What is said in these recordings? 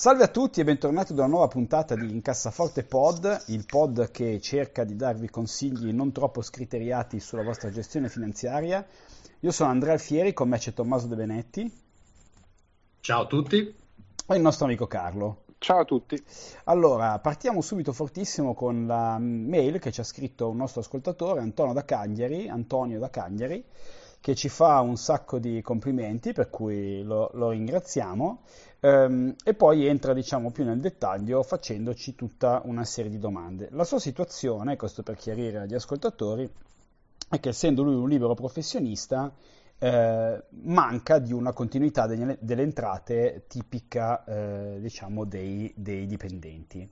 Salve a tutti e bentornati ad una nuova puntata di Incassaforte Pod, il pod che cerca di darvi consigli non troppo scriteriati sulla vostra gestione finanziaria. Io sono Andrea Alfieri, con me c'è Tommaso De Benetti. Ciao a tutti. E il nostro amico Carlo. Ciao a tutti. Allora, partiamo subito fortissimo con la mail che ci ha scritto un nostro ascoltatore, Antonio da Cagliari, Antonio da Cagliari, che ci fa un sacco di complimenti, per cui lo, lo ringraziamo, ehm, e poi entra diciamo più nel dettaglio facendoci tutta una serie di domande. La sua situazione, questo per chiarire agli ascoltatori, è che essendo lui un libero professionista, eh, manca di una continuità delle, delle entrate tipica eh, diciamo dei, dei dipendenti.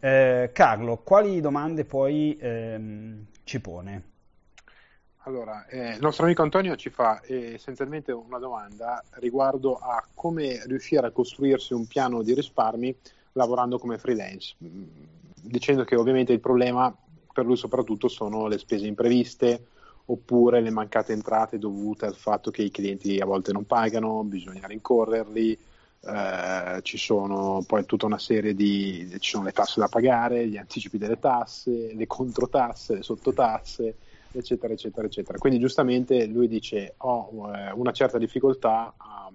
Eh, Carlo, quali domande poi ehm, ci pone? Allora, eh, il nostro amico Antonio ci fa eh, essenzialmente una domanda riguardo a come riuscire a costruirsi un piano di risparmi lavorando come freelance, mm, dicendo che ovviamente il problema per lui soprattutto sono le spese impreviste oppure le mancate entrate dovute al fatto che i clienti a volte non pagano, bisogna rincorrerli, eh, ci sono poi tutta una serie di ci sono le tasse da pagare, gli anticipi delle tasse, le controtasse, le sottotasse eccetera, eccetera, eccetera. Quindi giustamente lui dice ho eh, una certa difficoltà a,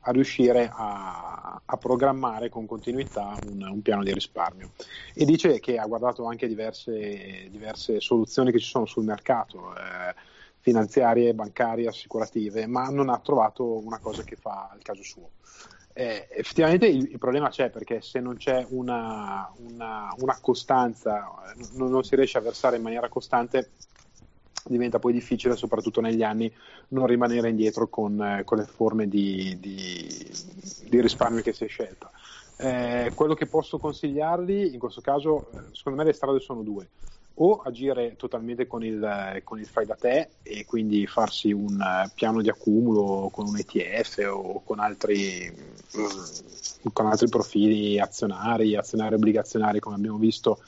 a riuscire a, a, programmare con continuità un, un, piano di risparmio e dice che ha guardato anche diverse, diverse soluzioni che ci sono sul mercato. Eh, finanziarie, bancarie, assicurative, ma non ha trovato una cosa che fa il caso suo eh, effettivamente il, il, problema c'è perché se non c'è una, una, una costanza, non, non, si riesce a versare in maniera costante, diventa poi difficile, soprattutto negli anni, non rimanere indietro con, eh, con le forme di, di, di, risparmio che si è scelta. Eh, quello che posso consigliargli in questo caso, eh, secondo me le strade sono due o agire totalmente con il, con il, fai da te e quindi farsi un eh, piano di accumulo con un ETF o con altri, mm, con altri profili azionari, azionari obbligazionari come abbiamo visto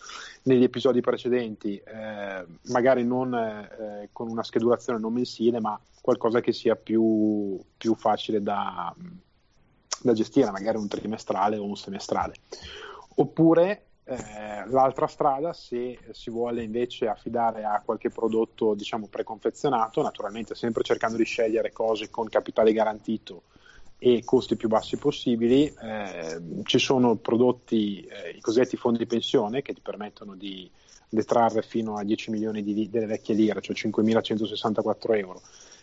negli episodi precedenti, eh, magari non eh, con una schedulazione non mensile ma qualcosa che sia più, più facile da, da gestire, magari un trimestrale o un semestrale. Oppure eh, l'altra strada, se si vuole invece affidare a qualche prodotto diciamo preconfezionato, naturalmente sempre cercando di scegliere cose con capitale garantito e costi più bassi possibili, eh, ci sono prodotti, eh, i cosiddetti fondi di pensione, che ti permettono di detrarre fino a 10 milioni di, delle vecchie lire, cioè 5.164 euro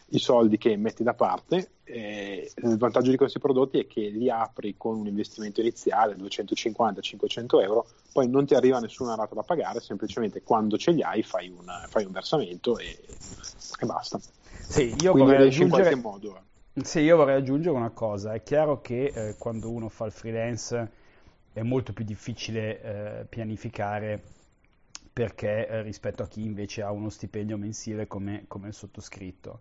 i soldi che metti da parte. Eh, il vantaggio di questi prodotti è che li apri con un investimento iniziale 250-500 euro, poi non ti arriva nessuna rata da pagare, semplicemente quando ce li hai fai un, fai un versamento e, e, basta. Sì, io Quindi vorrei aggiungere... in qualche modo. Sì, io vorrei aggiungere una cosa, è chiaro che eh, quando uno fa il freelance è molto più difficile eh, pianificare perché eh, rispetto a chi invece ha uno stipendio mensile come, come il sottoscritto.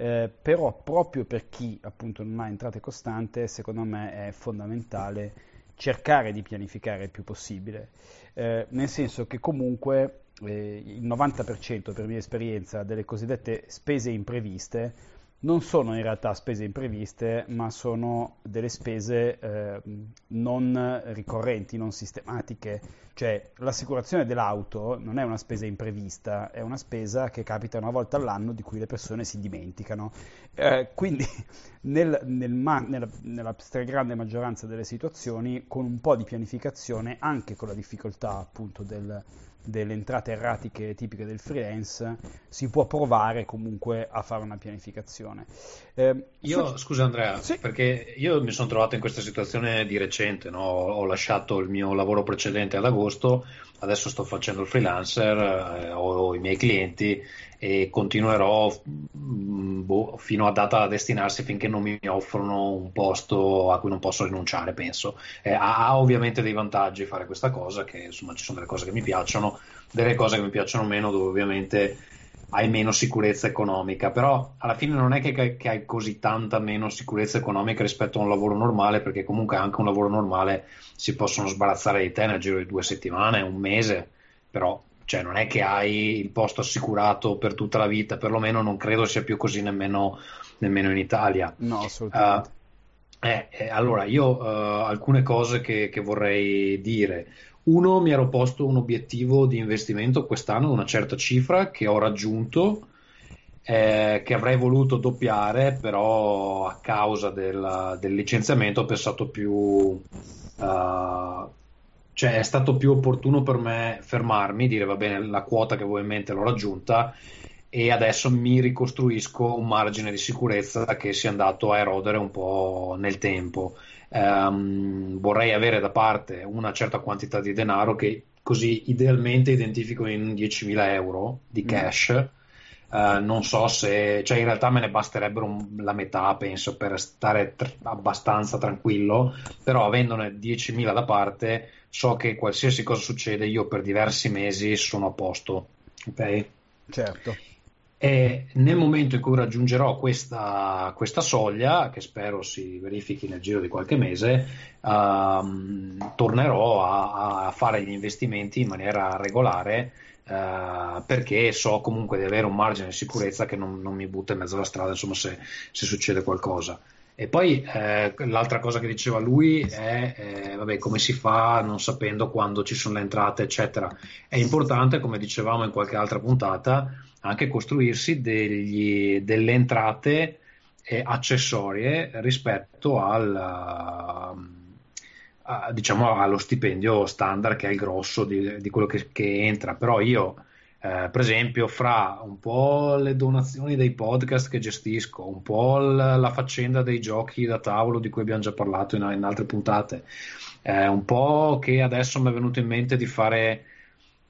Eh, però proprio per chi appunto non ha entrate costante, secondo me è fondamentale cercare di pianificare il più possibile, eh, nel senso che comunque eh, il 90% per mia esperienza delle cosiddette spese impreviste non sono in realtà spese impreviste, ma sono delle spese eh, non ricorrenti, non sistematiche. Cioè l'assicurazione dell'auto non è una spesa imprevista, è una spesa che capita una volta all'anno di cui le persone si dimenticano. Eh, quindi nel, nel ma- nella, nella stragrande maggioranza delle situazioni, con un po' di pianificazione, anche con la difficoltà appunto del, delle entrate erratiche tipiche del freelance, si può provare comunque a fare una pianificazione. Eh, io, su... scusa Andrea, sì. perché io mi sono trovato in questa situazione di recente, no? ho lasciato il mio lavoro precedente ad agosto, adesso sto facendo il freelancer, eh, ho, i miei clienti e continuerò mm, boh, fino a data da destinarsi finché non mi offrono un posto a cui non posso rinunciare, penso. Eh, ha, ha, ovviamente dei vantaggi fare questa cosa, che insomma ci sono delle cose che mi piacciono, delle cose che mi piacciono meno, dove ovviamente hai meno sicurezza economica, però alla fine non è che, che, hai così tanta meno sicurezza economica rispetto a un lavoro normale, perché comunque anche un lavoro normale si possono sbarazzare di te nel giro di due settimane, un mese, però cioè non è che hai il posto assicurato per tutta la vita, perlomeno non credo sia più così nemmeno, nemmeno in Italia. No, assolutamente. Uh, eh, eh, allora, io uh, alcune cose che, che, vorrei dire. Uno, mi ero posto un obiettivo di investimento quest'anno, una certa cifra che ho raggiunto, eh, che avrei voluto doppiare, però a causa del, del licenziamento ho pensato più uh, cioè è stato più opportuno per me fermarmi, dire va bene, la quota che avevo in mente l'ho raggiunta e adesso mi ricostruisco un margine di sicurezza che si è andato a erodere un po' nel tempo. Um, vorrei avere da parte una certa quantità di denaro che così idealmente identifico in 10.000 euro di mm. cash. Mm. Uh, non so se, cioè in realtà me ne basterebbero un, la metà, penso, per stare tr- abbastanza tranquillo, però avendone 10.000 da parte so che qualsiasi cosa succede io per diversi mesi sono a posto. Ok? Certo. E nel momento in cui raggiungerò questa, questa soglia, che spero si verifichi nel giro di qualche mese, um, tornerò a, a, fare gli investimenti in maniera regolare uh, perché so comunque di avere un margine di sicurezza che non, non mi butta in mezzo alla strada insomma, se, se succede qualcosa. E poi eh, l'altra cosa che diceva lui è eh, vabbè, come si fa non sapendo quando ci sono le entrate, eccetera. È importante, come dicevamo in qualche altra puntata, anche costruirsi degli, delle entrate eh, accessorie rispetto al, a, diciamo, allo stipendio standard che è il grosso di, di quello che, che entra. Però io eh, per esempio, fra un po' le donazioni dei podcast che gestisco, un po' la, faccenda dei giochi da tavolo di cui abbiamo già parlato in, in altre puntate, eh, un po' che adesso mi è venuto in mente di fare,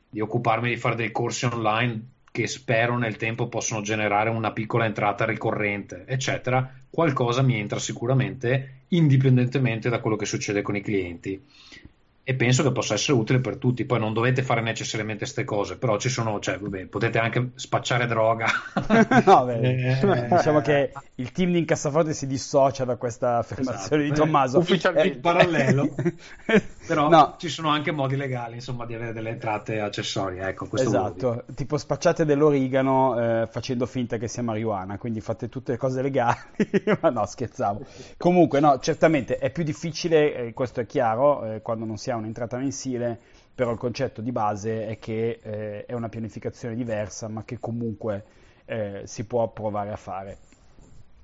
di occuparmi di fare dei corsi online che spero nel tempo possono generare una piccola entrata ricorrente, eccetera, qualcosa mi entra sicuramente indipendentemente da quello che succede con i clienti e penso che possa essere utile per tutti. Poi non dovete fare necessariamente queste cose, però ci sono, cioè, vabbè, potete anche spacciare droga. no, beh, eh, diciamo che il team di Incassaforte si dissocia da questa affermazione esatto. di Tommaso. Ufficialmente eh, parallelo. però no. ci sono anche modi legali, insomma, di avere delle entrate accessorie. Ecco, esatto, tipo spacciate dell'origano eh, facendo finta che sia marijuana, quindi fate tutte le cose legali. Ma no, scherzavo. Comunque, no, certamente è più difficile, eh, questo è chiaro, eh, quando non si ha un'entrata mensile, però il concetto di base è che eh, è una pianificazione diversa, ma che comunque eh, si può provare a fare.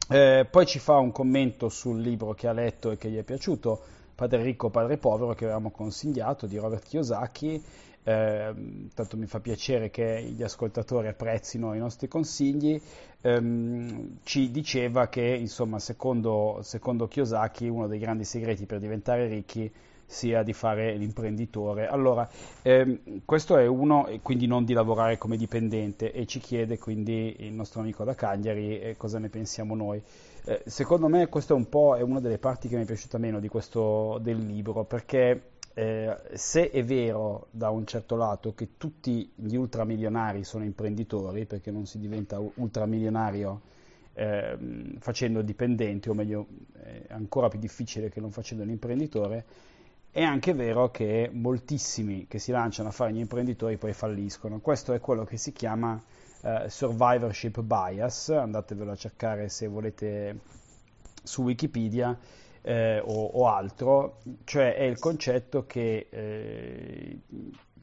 Eh, poi ci fa un commento sul libro che ha letto e che gli è piaciuto, Padre ricco, padre povero, che avevamo consigliato di Robert Kiyosaki. Eh, tanto mi fa piacere che gli ascoltatori apprezzino i nostri consigli. Eh, ci diceva che, insomma, secondo, secondo Kiyosaki, uno dei grandi segreti per diventare ricchi sia di fare l'imprenditore. Allora, ehm, questo è uno, quindi non di lavorare come dipendente, e ci chiede quindi il nostro amico da Cagliari eh, cosa ne pensiamo noi. Eh, secondo me questa è un po' è una delle parti che mi è piaciuta meno di questo, del libro, perché eh, se è vero da un certo lato che tutti gli ultramilionari sono imprenditori, perché non si diventa ultramilionario eh, facendo dipendente, o meglio, è ancora più difficile che non facendo l'imprenditore, è anche vero che moltissimi che si lanciano a fare gli imprenditori poi falliscono. Questo è quello che si chiama uh, survivorship bias, andatevelo a cercare se volete su Wikipedia eh, o, o, altro, cioè è il concetto che eh,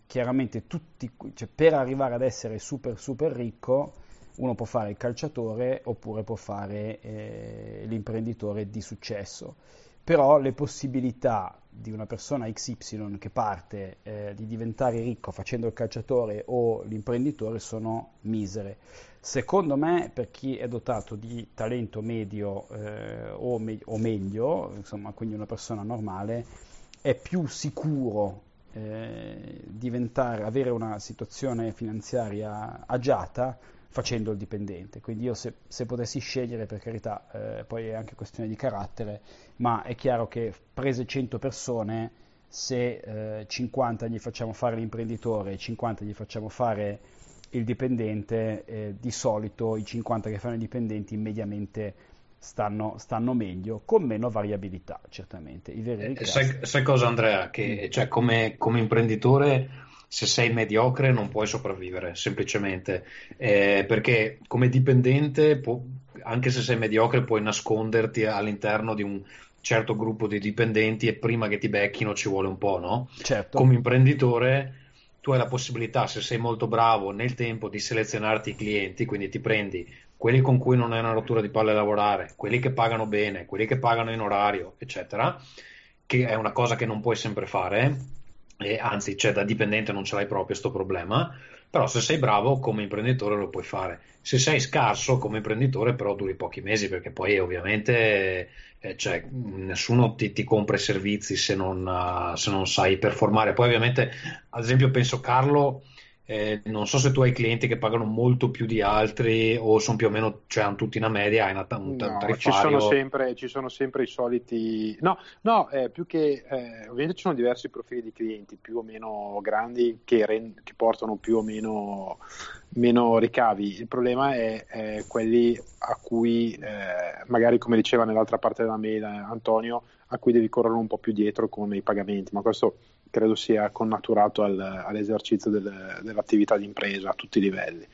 chiaramente tutti, cioè per arrivare ad essere super super ricco uno può fare il calciatore oppure può fare eh, l'imprenditore di successo, però le possibilità di una persona XY che parte eh, di diventare ricco facendo il calciatore o l'imprenditore sono misere. Secondo me, per chi è dotato di talento medio eh, o, me- o, meglio, insomma, quindi una persona normale, è più sicuro eh, avere una situazione finanziaria agiata facendo il dipendente. Quindi io se, se potessi scegliere, per carità, eh, poi è anche questione di carattere, ma è chiaro che prese 100 persone, se eh, 50 gli facciamo fare l'imprenditore e 50 gli facciamo fare il dipendente, eh, di solito i 50 che fanno i dipendenti mediamente stanno, stanno meglio, con meno variabilità, certamente. I veri eh, sai, sai, cosa Andrea? Che cioè, come, come imprenditore se sei mediocre non puoi sopravvivere, semplicemente, eh, perché come dipendente, può, anche se sei mediocre, puoi nasconderti all'interno di un certo gruppo di dipendenti e prima che ti becchino ci vuole un po', no? Certo. Come imprenditore tu hai la possibilità, se sei molto bravo nel tempo, di selezionarti i clienti, quindi ti prendi quelli con cui non hai una rottura di palle a lavorare, quelli che pagano bene, quelli che pagano in orario, eccetera, che è una cosa che non puoi sempre fare e anzi, cioè, da dipendente non ce l'hai proprio questo problema, però se sei bravo come imprenditore lo puoi fare. Se sei scarso come imprenditore però duri pochi mesi perché poi ovviamente eh, cioè, nessuno ti, ti, compra i servizi se non, uh, se non sai performare. Poi ovviamente, ad esempio, penso Carlo eh, non so se tu hai clienti che pagano molto più di altri o sono più o meno, cioè hanno tutti una media, hai una, un no, ci sono, sempre, ci sono sempre i soliti... No, no eh, più che... Eh, ovviamente ci sono diversi profili di clienti più o meno grandi che, rend- che portano più o meno, meno ricavi. Il problema è, quelli a cui, eh, magari come diceva nell'altra parte della mail Antonio, a cui devi correre un po' più dietro con i pagamenti, ma questo credo sia connaturato al, all'esercizio del, dell'attività di impresa a tutti i livelli.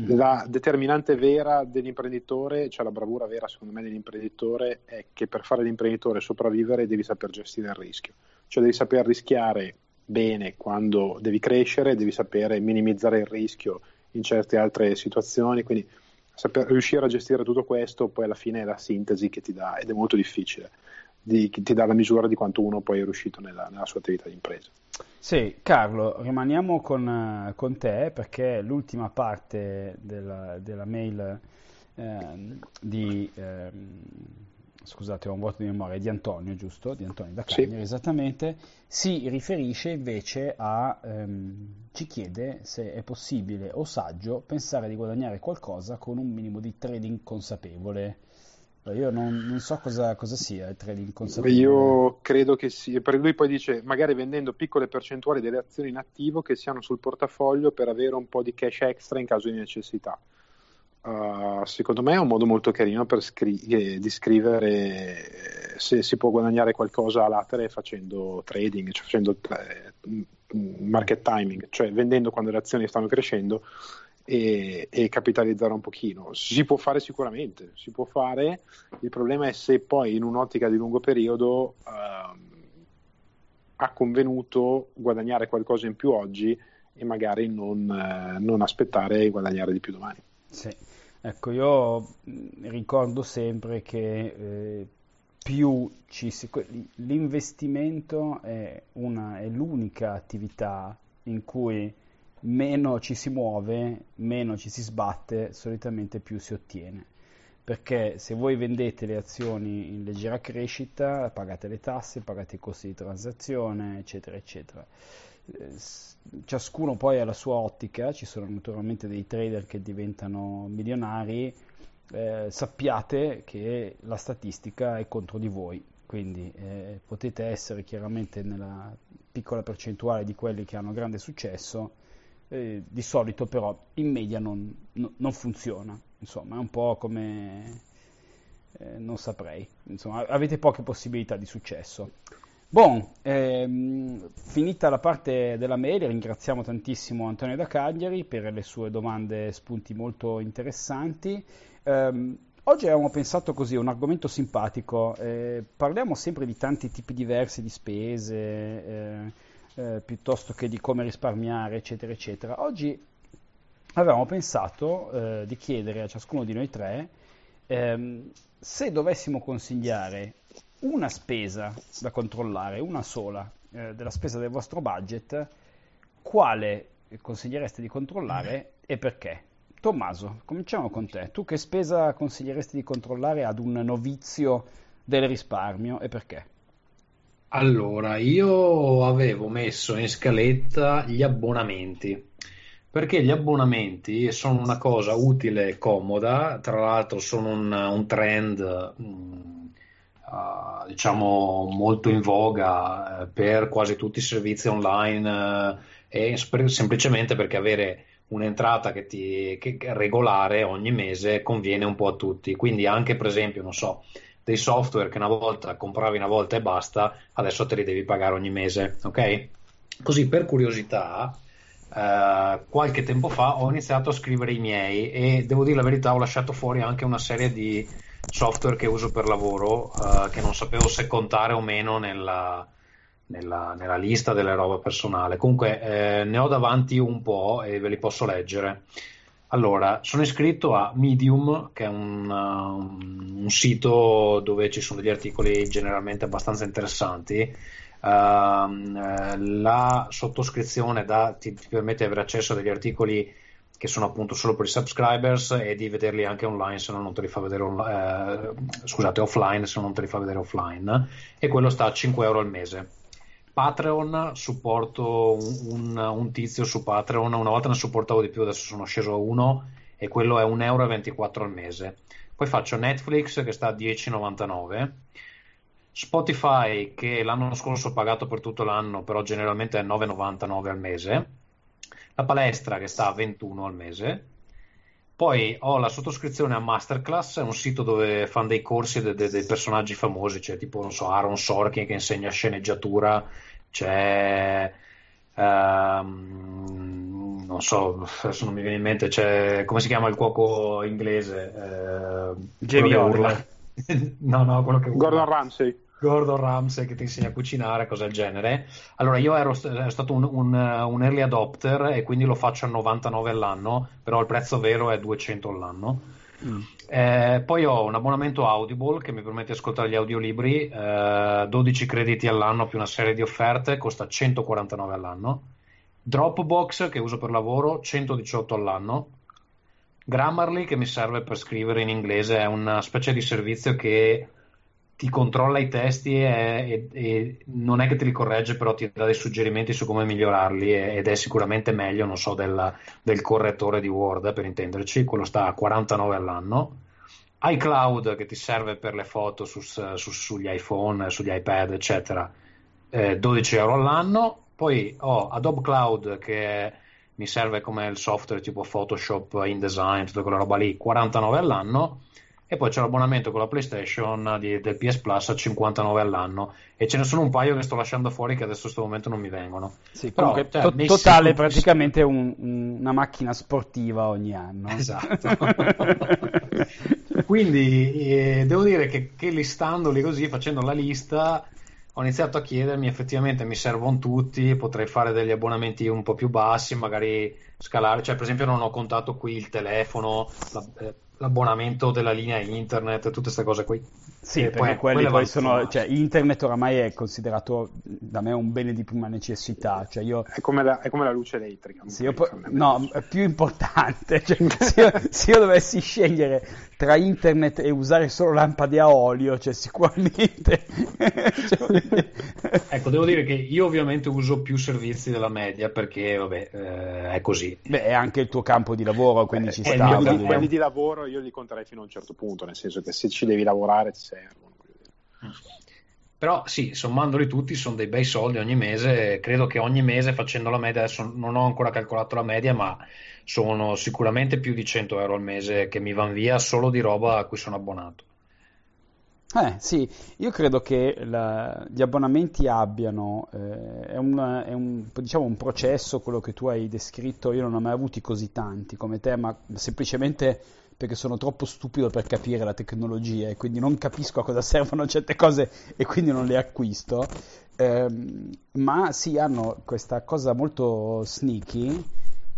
Mm. La determinante vera dell'imprenditore, cioè la bravura vera secondo me dell'imprenditore, è che per fare l'imprenditore sopravvivere devi saper gestire il rischio, cioè devi saper rischiare bene quando devi crescere, devi sapere minimizzare il rischio in certe altre situazioni, quindi saper riuscire a gestire tutto questo poi alla fine è la sintesi che ti dà ed è molto difficile di, ti dà la misura di quanto uno poi è riuscito nella, nella sua attività di impresa. Sì, Carlo, rimaniamo con, con te perché l'ultima parte della, della mail eh, di, eh, scusate ho un vuoto di memoria, di Antonio, giusto? Di Antonio da Cagliari, sì. esattamente, si riferisce invece a, ehm, ci chiede se è possibile o saggio pensare di guadagnare qualcosa con un minimo di trading consapevole. Io non, non so cosa, cosa, sia il trading consapevole. Io credo che sia, lui poi dice magari vendendo piccole percentuali delle azioni in attivo che siano sul portafoglio per avere un po' di cash extra in caso di necessità. Uh, secondo me è un modo molto carino per scri- eh, di scrivere se si può guadagnare qualcosa a latere facendo trading, cioè facendo eh, market timing, cioè vendendo quando le azioni stanno crescendo e, e, capitalizzare un pochino. Si può fare sicuramente, si può fare, il problema è se poi in un'ottica di lungo periodo ehm, ha convenuto guadagnare qualcosa in più oggi e magari non, eh, non aspettare e guadagnare di più domani. Sì. Ecco, io ricordo sempre che eh, più ci si, l'investimento è, una, è l'unica attività in cui meno ci si muove, meno ci si sbatte, solitamente più si ottiene. Perché se voi vendete le azioni in leggera crescita, pagate le tasse, pagate i costi di transazione, eccetera, eccetera. Eh, ciascuno poi ha la sua ottica, ci sono naturalmente dei trader che diventano milionari, eh, sappiate che la statistica è contro di voi, quindi eh, potete essere chiaramente nella piccola percentuale di quelli che hanno grande successo, eh, di solito però in media non, no, non, funziona, insomma è un po' come, eh, non saprei, insomma avete poche possibilità di successo. Bon, ehm, finita la parte della mail, ringraziamo tantissimo Antonio da Cagliari per le sue domande e spunti molto interessanti. Um, oggi avevamo pensato così, un argomento simpatico, eh, parliamo sempre di tanti tipi diversi di spese, eh, piuttosto che di come risparmiare, eccetera, eccetera. Oggi avevamo pensato eh, di chiedere a ciascuno di noi tre ehm, se dovessimo consigliare una spesa da controllare, una sola, eh, della spesa del vostro budget, quale consigliereste di controllare e perché? Tommaso, cominciamo con te. Tu che spesa consiglieresti di controllare ad un novizio del risparmio e perché? Allora, io avevo messo in scaletta gli abbonamenti, perché gli abbonamenti sono una cosa utile e comoda, tra l'altro sono un, un trend, uh, diciamo, molto in voga uh, per quasi tutti i servizi online uh, e semplicemente perché avere un'entrata che ti, che, regolare ogni mese conviene un po' a tutti, quindi anche per esempio, non so, dei software che una volta compravi una volta e basta, adesso te li devi pagare ogni mese, ok? Così per curiosità, eh, qualche tempo fa ho iniziato a scrivere i miei e devo dire la verità, ho lasciato fuori anche una serie di software che uso per lavoro eh, che non sapevo se contare o meno nella, nella, nella lista delle robe personale. Comunque eh, ne ho davanti un po' e ve li posso leggere. Allora, sono iscritto a Medium, che è un, uh, un, sito dove ci sono degli articoli generalmente abbastanza interessanti. Uh, la sottoscrizione da, ti, ti, permette di avere accesso a degli articoli che sono appunto solo per i subscribers e di vederli anche online se non te li fa vedere on- uh, scusate, offline se non te li fa vedere offline e quello sta a 5 euro al mese Patreon supporto un, un, un, tizio su Patreon, una volta ne supportavo di più, adesso sono sceso a uno e quello è 1,24 euro al mese. Poi faccio Netflix che sta a 10,99. Spotify che l'anno scorso ho pagato per tutto l'anno, però generalmente è 9,99 al mese. La palestra che sta a 21 al mese. Poi ho la sottoscrizione a Masterclass, è un sito dove fanno dei corsi dei de, de personaggi famosi, c'è tipo, non so, Aaron Sorkin che insegna sceneggiatura, c'è... Um, non so, adesso non mi viene in mente, c'è... come si chiama il cuoco inglese? Uh, Jamie Oliver. no, no, quello che... Gordon Ramsay. Gordon Ramsay che ti insegna a cucinare, cose del genere. Allora, io ero, ero stato un, un, un, early adopter e quindi lo faccio a 99 all'anno, però il prezzo vero è 200 all'anno. Mm. Eh, poi ho un abbonamento Audible che mi permette di ascoltare gli audiolibri, eh, 12 crediti all'anno più una serie di offerte, costa 149 all'anno. Dropbox che uso per lavoro, 118 all'anno. Grammarly che mi serve per scrivere in inglese, è una specie di servizio che ti controlla i testi e, e, e, non è che te li corregge, però ti dà dei suggerimenti su come migliorarli ed è sicuramente meglio, non so, del, del correttore di Word, per intenderci, quello sta a 49 all'anno. iCloud che ti serve per le foto su, su, sugli iPhone, sugli iPad, eccetera, eh, 12 euro all'anno. Poi ho Adobe Cloud che mi serve come il software tipo Photoshop, InDesign, tutta quella roba lì, 49 all'anno e poi c'è l'abbonamento con la PlayStation di, del PS Plus a 59 all'anno e ce ne sono un paio che sto lasciando fuori che adesso in questo momento non mi vengono. Sì, Però, cioè, to- totale siti... praticamente un, una macchina sportiva ogni anno. Esatto. Quindi eh, devo dire che, che listandoli così, facendo la lista, ho iniziato a chiedermi effettivamente mi servono tutti, potrei fare degli abbonamenti un po' più bassi, magari scalare, cioè per esempio non ho contato qui il telefono, la, eh, l'abbonamento della linea internet, tutte queste cose qui. Sì, e perché poi, quelli poi sono, cioè, internet oramai è considerato da me un bene di prima necessità. Cioè io, è, come la, è, come la, luce elettrica. Se io, no, è più importante. Cioè, se, io, se, io, dovessi scegliere tra internet e usare solo lampade a olio, cioè sicuramente... cioè... ecco, devo dire che io ovviamente uso più servizi della media perché, vabbè, eh, è così. Beh, è anche il tuo campo di lavoro, quindi eh, ci sta. I quelli di lavoro io li conterei fino a un certo punto, nel senso che se ci devi lavorare ti servono. Però sì, sommandoli tutti sono dei bei soldi ogni mese, credo che ogni mese facendo la media, adesso non ho ancora calcolato la media, ma sono sicuramente più di 100 euro al mese che mi vanno via solo di roba a cui sono abbonato. Eh sì, io credo che la, gli abbonamenti abbiano, eh, è, un, è un, diciamo un processo, quello che tu hai descritto, io non ho mai avuti così tanti come te, ma semplicemente perché sono troppo stupido per capire la tecnologia e quindi non capisco a cosa servono certe cose e quindi non le acquisto. Eh, ma sì, hanno questa cosa molto sneaky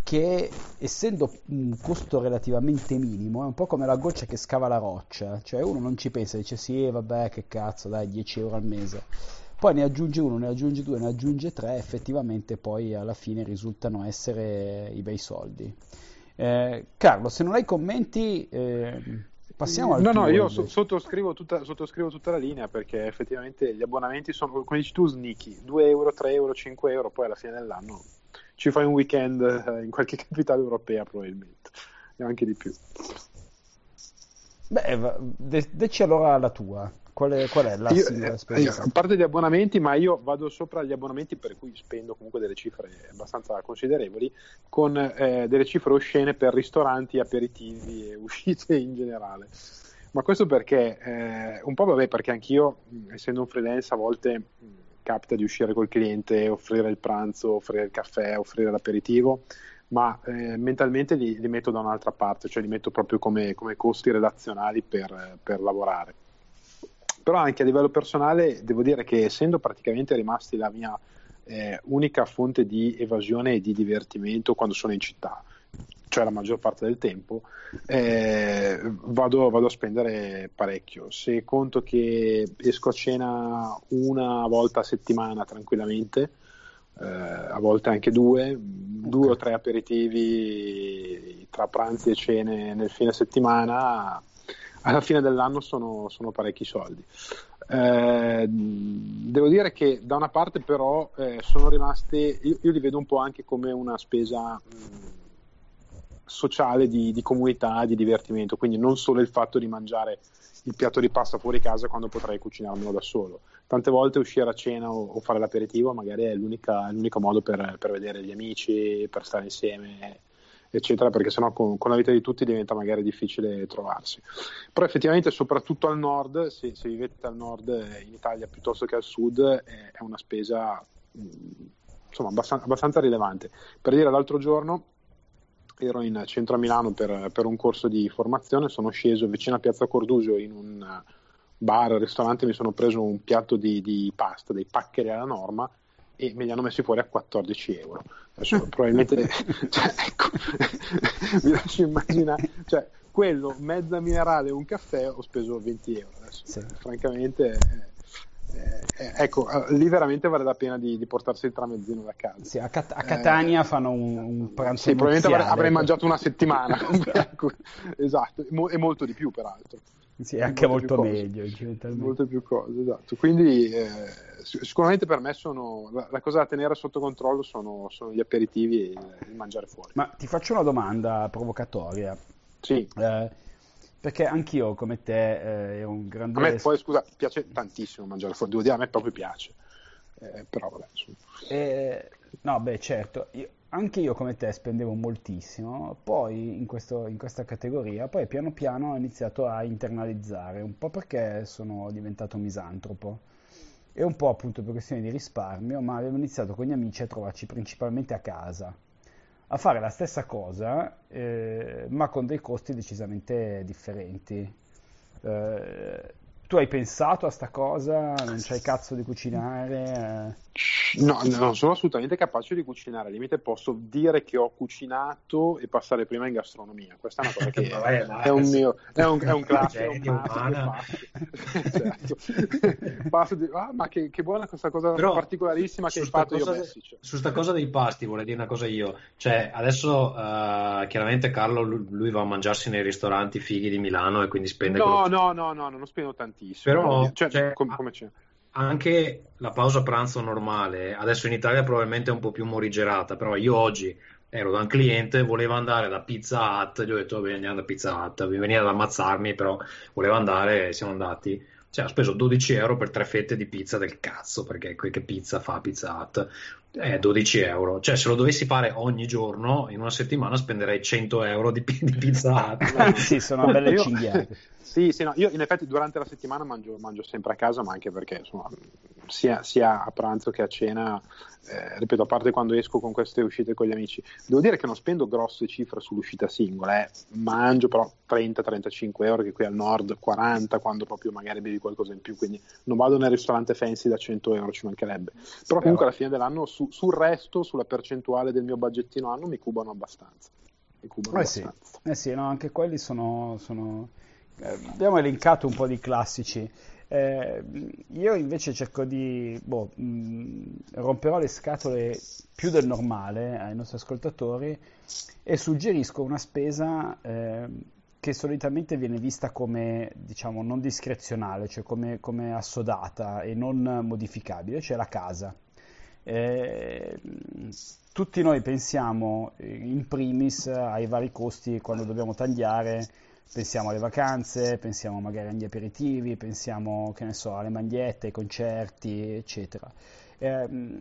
che essendo un costo relativamente minimo è un po' come la goccia che scava la roccia, cioè uno non ci pensa, dice sì vabbè che cazzo dai 10 euro al mese, poi ne aggiunge uno, ne aggiunge due, ne aggiunge tre, effettivamente poi alla fine risultano essere i bei soldi. Eh, Carlo, se non hai commenti... Eh, Passiamo al No, no, io so- sottoscrivo, tutta, sottoscrivo, tutta, la linea perché effettivamente gli abbonamenti sono, come dici tu, sneaky, 2 euro, 3 euro, 5 euro, poi alla fine dell'anno ci fai un weekend eh, in qualche capitale europea probabilmente, e anche di più. Beh, de- deci allora la tua. Qual è, qual è la io, eh, io, A parte gli abbonamenti, ma io vado sopra gli abbonamenti per cui spendo comunque delle cifre abbastanza considerevoli, con eh, delle cifre oscene per ristoranti, aperitivi e uscite in generale. Ma questo perché, eh, un po' vabbè, perché anch'io, essendo un freelance, a volte capita di uscire col cliente, offrire il pranzo, offrire il caffè, offrire l'aperitivo, ma eh, mentalmente li, li, metto da un'altra parte, cioè li metto proprio come, come costi relazionali per, per lavorare. Però anche a livello personale devo dire che essendo praticamente rimasti la mia eh, unica fonte di evasione e di divertimento quando sono in città, cioè la maggior parte del tempo, eh, vado, vado, a spendere parecchio. Se conto che esco a cena una volta a settimana tranquillamente, eh, a volte anche due, okay. due o tre aperitivi tra pranzi e cene nel fine settimana, alla fine dell'anno sono, sono parecchi soldi. Eh, devo dire che da una parte però eh, sono rimaste, io, io, li vedo un po' anche come una spesa mh, sociale di, di, comunità, di divertimento, quindi non solo il fatto di mangiare il piatto di pasta fuori casa quando potrei cucinarmelo da solo. Tante volte uscire a cena o, o fare l'aperitivo magari è l'unico modo per, per vedere gli amici, per stare insieme eccetera, perché sennò con, con la vita di tutti diventa magari difficile trovarsi. Però effettivamente, soprattutto al nord, se, se vivete al nord eh, in Italia piuttosto che al sud, è, è una spesa insomma, abbastanza, abbastanza rilevante. Per dire, l'altro giorno ero in centro a Milano per, per, un corso di formazione, sono sceso vicino a Piazza Cordusio in un bar, ristorante, mi sono preso un piatto di, di pasta, dei paccheri alla norma e me li hanno messi fuori a 14 euro. Adesso probabilmente, cioè, ecco, vi lascio immaginare, cioè, quello, mezza minerale e un caffè, ho speso 20 euro. Adesso, sì. francamente, eh, eh, ecco, eh, lì veramente vale la pena di, di portarsi il tramezzino da casa. Sì, a, Cat- a, Catania eh, fanno un, un pranzo. Sì, probabilmente avrei, avrei, mangiato una settimana. ecco, esatto, e molto di più, peraltro. Sì, anche molto, molto meglio. Molte più cose, esatto. Quindi eh, sicuramente per me sono, la, la, cosa da tenere sotto controllo sono, sono gli aperitivi e il, mangiare fuori. Ma ti faccio una domanda provocatoria. Sì. Eh, perché anch'io, come te, eh, ero un grande... A me poi, scusa, piace tantissimo mangiare fuori, devo dire, a me proprio piace. Eh, però vabbè, eh, no, beh, certo. Io, anche io come te spendevo moltissimo, poi in, questo, in, questa categoria, poi piano piano ho iniziato a internalizzare, un po' perché sono diventato misantropo e un po' appunto per questioni di risparmio, ma avevo iniziato con gli amici a trovarci principalmente a casa, a fare la stessa cosa, eh, ma con dei costi decisamente differenti. Eh, tu hai pensato a sta cosa? Non c'hai cazzo di cucinare? No, non sono assolutamente capace di cucinare. Al limite posso dire che ho cucinato e passare prima in gastronomia. Questa è una cosa che Vabbè, è, un mio, è un, è un classico. È un certo. di, ah, ma che, che, buona questa cosa Però, particolarissima che hai fatto io Messi. Cioè. Su sta cosa dei pasti vorrei dire una cosa io. Cioè, adesso uh, chiaramente Carlo lui va a mangiarsi nei ristoranti fighi di Milano e quindi spende... No, no, no, no, non spendo tantissimo tantissimo. Però cioè, cioè, com- come c'è? anche la pausa pranzo normale, adesso in Italia probabilmente è un po' più morigerata, però io oggi ero da un cliente, voleva andare da Pizza Hut, gli ho detto bene andiamo da Pizza Hut, mi veniva ad ammazzarmi, però voleva andare, siamo andati. Cioè, ho speso 12 euro per tre fette di pizza del cazzo, perché che pizza fa Pizza Hut? Eh, 12 euro. Cioè, se lo dovessi fare ogni giorno, in una settimana spenderei 100 euro di, di Pizza Hut. sì, sono belle cinghiate. Sì, sì, no, io in effetti durante la settimana mangio, mangio, sempre a casa, ma anche perché insomma, sia, sia, a pranzo che a cena, eh, ripeto, a parte quando esco con queste uscite con gli amici, devo dire che non spendo grosse cifre sull'uscita singola, eh. mangio però 30-35 euro, che qui al nord 40 quando proprio magari bevi qualcosa in più, quindi non vado nel ristorante fancy da 100 euro, ci mancherebbe. Però comunque alla fine dell'anno su, sul resto, sulla percentuale del mio budgettino anno, mi cubano abbastanza. Mi cubano eh abbastanza. Sì, eh sì no, anche quelli sono... sono... Eh, abbiamo elencato un po' di classici. Eh, io invece cerco di boh, mh, mm, romperò le scatole più del normale ai nostri ascoltatori e suggerisco una spesa eh, che solitamente viene vista come diciamo non discrezionale, cioè come, come assodata e non modificabile, cioè la casa. Eh, tutti noi pensiamo in primis ai vari costi quando dobbiamo tagliare pensiamo alle vacanze, pensiamo magari agli aperitivi, pensiamo, che ne so, alle magliette, ai concerti, eccetera. Eh,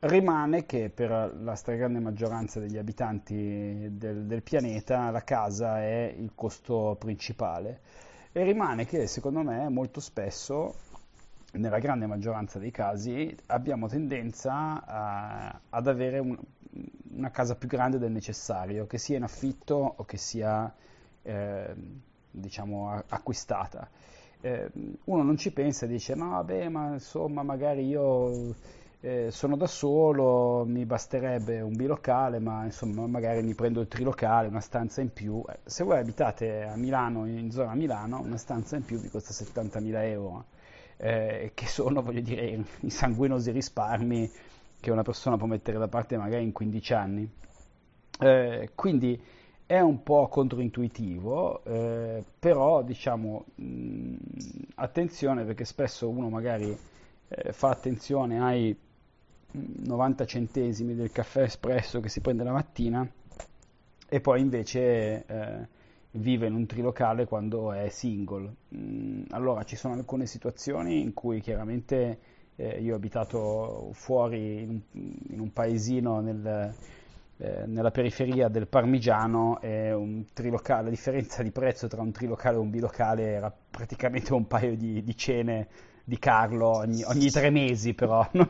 rimane che per la stragrande maggioranza degli abitanti del, del, pianeta la casa è il costo principale e rimane che secondo me molto spesso nella grande maggioranza dei casi abbiamo tendenza a, ad avere un, una casa più grande del necessario, che sia in affitto o che sia eh, diciamo, acquistata. Eh, uno non ci pensa e dice, no vabbè, ma insomma magari io eh, sono da solo, mi basterebbe un bilocale, ma insomma magari mi prendo il trilocale, una stanza in più. Eh, se voi abitate a Milano, in zona Milano, una stanza in più vi costa 70.000 euro, eh, che sono, voglio dire, i sanguinosi risparmi che una persona può mettere da parte magari in 15 anni. Eh, quindi è un po' controintuitivo, eh, però diciamo mh, attenzione perché spesso uno magari eh, fa attenzione ai 90 centesimi del caffè espresso che si prende la mattina e poi invece eh, vive in un trilocale quando è single. Mm, allora ci sono alcune situazioni in cui chiaramente eh, io ho abitato fuori in in un paesino nel eh, nella periferia del Parmigiano è un trilocale, la differenza di prezzo tra un trilocale e un bilocale era praticamente un paio di, di cene di Carlo ogni, ogni, tre mesi però, non,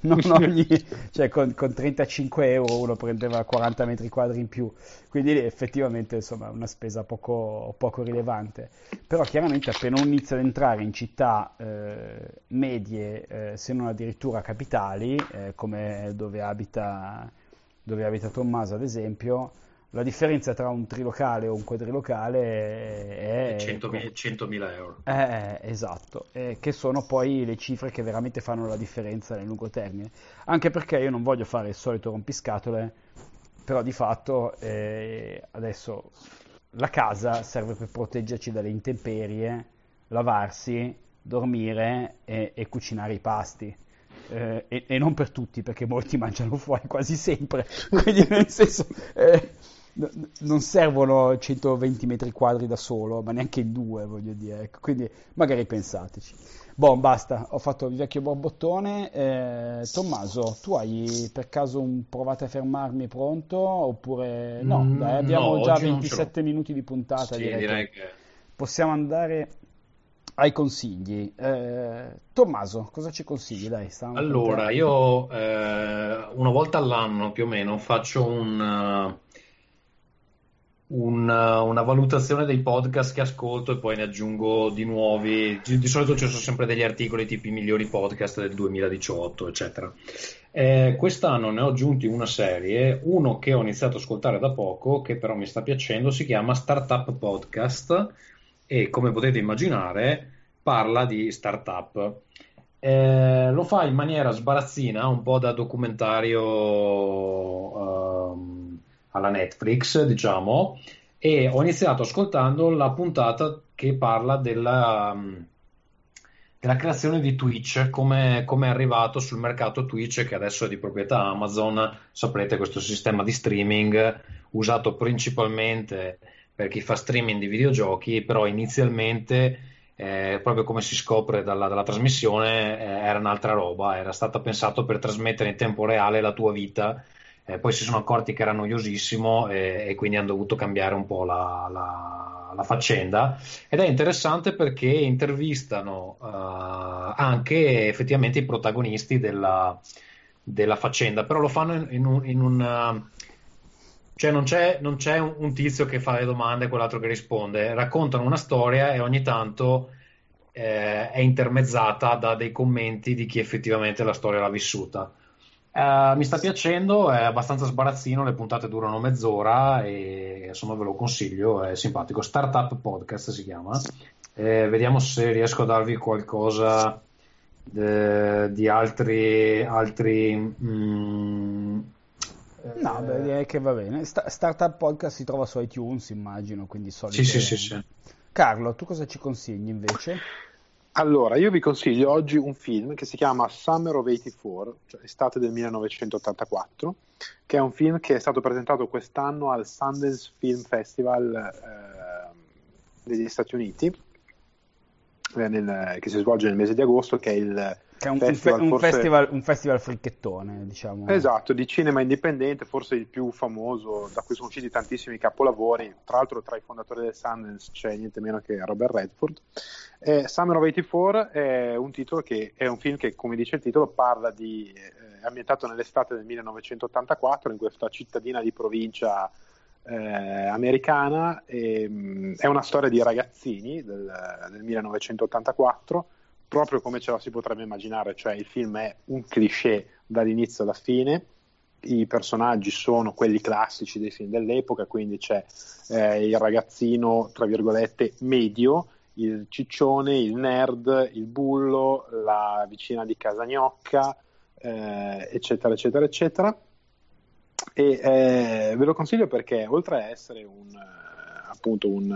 non ogni, cioè con, con, 35 euro uno prendeva 40 metri quadri in più, quindi effettivamente insomma una spesa poco, poco rilevante, però chiaramente appena uno inizia ad entrare in città eh, medie, eh, se non addirittura capitali, eh, come dove abita dove abita Tommaso ad esempio, la differenza tra un trilocale o un quadrilocale è, è 100.000, 100.000 euro. Eh, esatto, eh, che sono poi le cifre che veramente fanno la differenza nel lungo termine. Anche perché io non voglio fare il solito rompiscatole, però di fatto eh, adesso la casa serve per proteggerci dalle intemperie, lavarsi, dormire e, e cucinare i pasti eh, e, e, non per tutti, perché molti mangiano fuori quasi sempre, quindi nel senso eh, n- non servono 120 metri quadri da solo, ma neanche in due, voglio dire, ecco. quindi magari pensateci. Boh, basta, ho fatto il vecchio borbottone. Eh, Tommaso, tu hai per caso un provate a fermarmi pronto? Oppure no, mm, dai, abbiamo no, già 27 minuti di puntata. Sì, direi, direi che... Possiamo andare ai consigli. Eh, Tommaso, cosa ci consigli? Dai, allora, io eh, una volta all'anno più o meno faccio un, uh, un, uh, una valutazione dei podcast che ascolto e poi ne aggiungo di nuovi. Di, di solito ci sono sempre degli articoli tipo i migliori podcast del 2018, eccetera. Eh, quest'anno ne ho aggiunti una serie, uno che ho iniziato ad ascoltare da poco, che però mi sta piacendo, si chiama Startup Podcast e come potete immaginare parla di startup. Eh, lo fa in maniera sbarazzina, un po' da documentario um, alla Netflix, diciamo, e ho iniziato ascoltando la puntata che parla della, um, della creazione di Twitch, come, è arrivato sul mercato Twitch che adesso è di proprietà Amazon, saprete questo sistema di streaming usato principalmente per chi fa streaming di videogiochi, però inizialmente, eh, proprio come si scopre dalla, dalla trasmissione, eh, era un'altra roba, era stato pensato per trasmettere in tempo reale la tua vita eh, poi si sono accorti che era noiosissimo e, e quindi hanno dovuto cambiare un po' la, la, la faccenda. Ed è interessante perché intervistano uh, anche effettivamente i protagonisti della, della, faccenda, però lo fanno in, in un, in un cioè non c'è, non c'è un, tizio che fa le domande e quell'altro che risponde, raccontano una storia e ogni tanto eh, è intermezzata da dei commenti di chi effettivamente la storia l'ha vissuta. Uh, mi sta piacendo, è abbastanza sbarazzino, le puntate durano mezz'ora e insomma ve lo consiglio, è simpatico. Startup Podcast si chiama. Eh, vediamo se riesco a darvi qualcosa de, di altri... altri mm, no, beh, direi che va bene. Sta- Startup Podcast si trova su iTunes, immagino, quindi solito. Sì, sì, sì, sì. Carlo, tu cosa ci consigli invece? Allora, io vi consiglio oggi un film che si chiama Summer of 84, cioè estate del 1984, che è un film che è stato presentato quest'anno al Sundance Film Festival eh, degli Stati Uniti, eh, nel, che si svolge nel mese di agosto, che è il è un, festival, un, forse... festival, un festival fricchettone, diciamo. Esatto, di cinema indipendente, forse il più famoso, da cui sono usciti tantissimi capolavori. Tra l'altro, tra i fondatori del Sundance c'è niente meno che Robert Redford. Eh, Summer of 84 è un titolo che è un film che, come dice il titolo, parla di. Eh, ambientato nell'estate del 1984 in questa cittadina di provincia eh, americana. E, mh, è una storia di ragazzini del, del 1984 proprio come ce la si potrebbe immaginare, cioè il film è un cliché dall'inizio alla fine, i personaggi sono quelli classici dei film dell'epoca, quindi c'è eh, il ragazzino, tra virgolette, medio, il ciccione, il nerd, il bullo, la vicina di casa gnocca, eh, eccetera, eccetera, eccetera. E eh, ve lo consiglio perché oltre a essere un appunto un,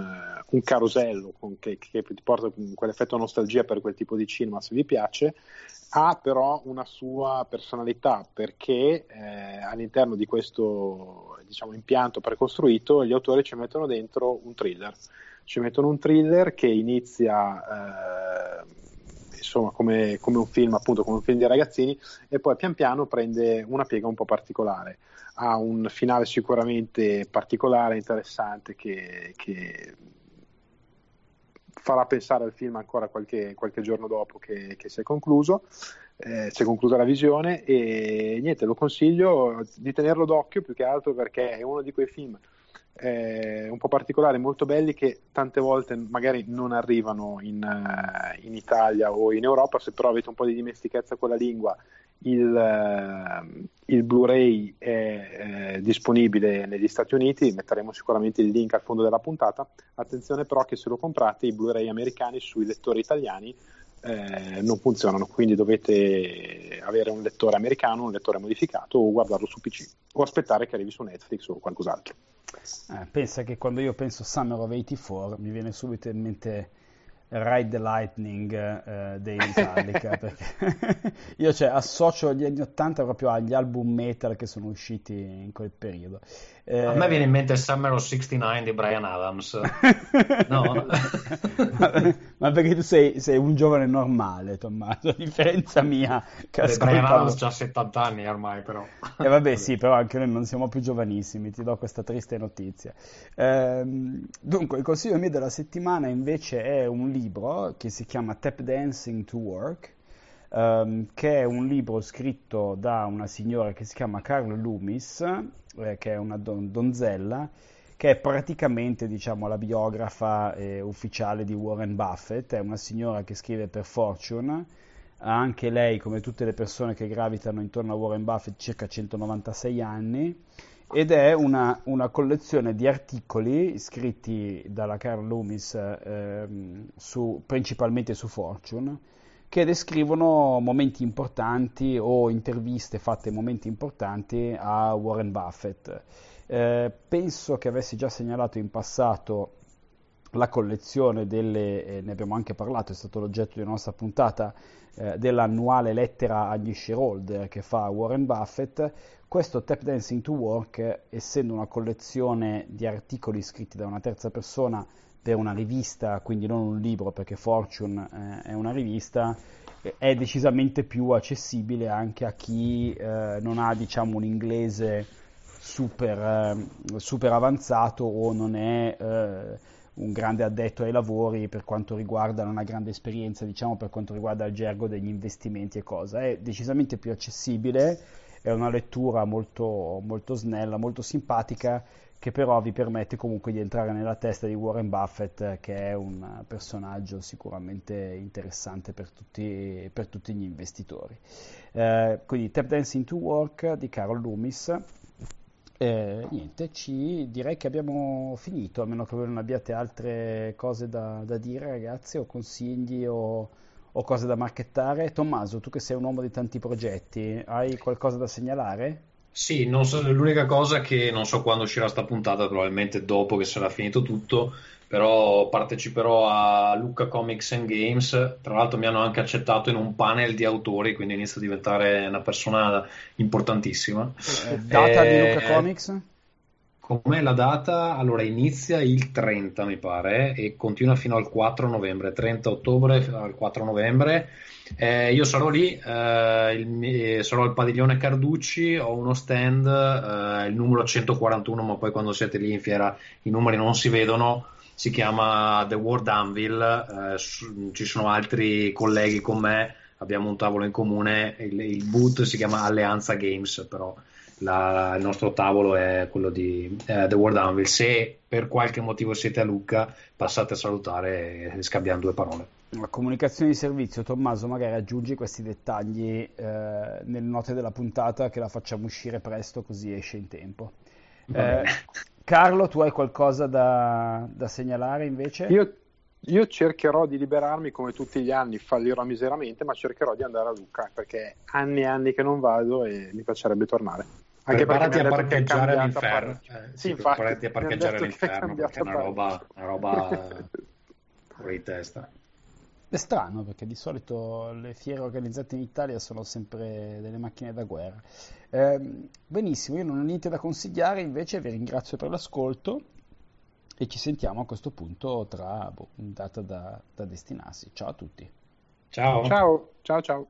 un carosello con, che, che, ti porta quell'effetto nostalgia per quel tipo di cinema se vi piace, ha però una sua personalità perché eh, all'interno di questo diciamo, impianto precostruito gli autori ci mettono dentro un thriller. Ci mettono un thriller che inizia eh, insomma come, come, un film appunto come un film di ragazzini e poi pian piano prende una piega un po' particolare ha un finale sicuramente particolare, interessante, che, che farà pensare al film ancora qualche, qualche giorno dopo che, che si è concluso. Eh, si è conclusa la visione e niente, lo consiglio di tenerlo d'occhio più che altro perché è uno di quei film eh, un po' particolari, molto belli che tante volte magari non arrivano in, uh, in, Italia o in Europa, se però avete un po' di dimestichezza con la lingua il, uh, il Blu-ray è uh, disponibile negli Stati Uniti, metteremo sicuramente il link al fondo della puntata. Attenzione però che se lo comprate i Blu-ray americani sui lettori italiani eh, non funzionano, quindi dovete avere un lettore americano, un lettore modificato o guardarlo su PC o aspettare che arrivi su Netflix o qualcos'altro. Eh, pensa che quando io penso Summer of 84 mi viene subito in mente Ride the Lightning eh, dei Metallica perché io cioè, associo gli anni 80 proprio agli album metal che sono usciti in quel periodo. Eh... a me viene in mente Summer of 69 di Brian Adams. No? ma, ma, perché tu sei, sei, un giovane normale Tommaso a differenza mia che Beh, Brian Adams ha 70 anni ormai però. E eh, vabbè sì però anche noi non siamo più giovanissimi ti do questa triste notizia. Ehm, dunque il consiglio mio della settimana invece è un libro libro che si chiama Tap Dancing to Work, um, che è un libro scritto da una signora che si chiama Carlo Loomis, eh, che è una don- donzella, che è praticamente diciamo, la biografa eh, ufficiale di Warren Buffett, è una signora che scrive per Fortune, ha anche lei, come tutte le persone che gravitano intorno a Warren Buffett, circa 196 anni ed è una, una, collezione di articoli scritti dalla Carl Loomis eh, su, principalmente su Fortune che descrivono momenti importanti o interviste fatte in momenti importanti a Warren Buffett. Eh, penso che avessi già segnalato in passato la collezione delle, eh, ne abbiamo anche parlato, è stato l'oggetto di una nostra puntata, eh, dell'annuale lettera agli shareholder che fa Warren Buffett, questo Tap Dancing to Work, essendo una collezione di articoli scritti da una terza persona per una rivista, quindi non un libro perché Fortune eh, è una rivista, è decisamente più accessibile anche a chi eh, non ha diciamo un inglese super, eh, super avanzato o non è eh, un grande addetto ai lavori per quanto riguarda, non ha grande esperienza diciamo per quanto riguarda il gergo degli investimenti e cosa, è decisamente più accessibile, è una lettura molto, molto snella, molto simpatica che però vi permette comunque di entrare nella testa di Warren Buffett, che è un personaggio sicuramente interessante per tutti, per tutti gli investitori. Eh, quindi Tap Dance into Work di Carol Loomis. Eh, niente, ci direi che abbiamo finito, a meno che voi non abbiate altre cose da, da dire, ragazzi, o consigli o, o cose da marchettare. Tommaso, tu che sei un uomo di tanti progetti, hai qualcosa da segnalare? Sì, so, l'unica cosa che non so quando uscirà sta puntata, probabilmente dopo che sarà finito tutto, però parteciperò a Lucca Comics and Games, tra l'altro mi hanno anche accettato in un panel di autori, quindi inizio a diventare una persona importantissima. Eh, data eh, di Lucca Comics? Com'è la data? Allora inizia il 30 mi pare e continua fino al 4 novembre, 30 ottobre al 4 novembre. Eh, io sarò lì, eh, il, sarò al padiglione Carducci, ho uno stand, eh, il numero 141, ma poi quando siete lì in fiera i numeri non si vedono, si chiama The World Anvil, su, ci sono altri colleghi con me, abbiamo un tavolo in comune, il, il boot si chiama Alleanza Games, però la, il nostro tavolo è quello di eh, The World Anvil. Se per qualche motivo siete a Lucca, passate a salutare e scambiamo due parole la comunicazione di servizio, Tommaso, magari aggiungi questi dettagli eh, nelle note della puntata che la facciamo uscire presto così esce in tempo. Eh, Carlo, tu hai qualcosa da, da segnalare invece? Io, io, cercherò di liberarmi come tutti gli anni, fallirò miseramente, ma cercherò di andare a Lucca perché anni e anni che non vado e mi piacerebbe tornare. Anche Preparati a parcheggiare all'inferno. Eh, sì, infatti, preparati a parcheggiare all'inferno perché è una roba, una roba fuori testa. È strano perché di solito le fiere organizzate in Italia sono sempre delle macchine da guerra. Eh, benissimo, io non ho niente da consigliare, invece vi ringrazio per l'ascolto e ci sentiamo a questo punto tra boh, data da, da destinarsi. Ciao a tutti. Ciao. Ciao, ciao, ciao.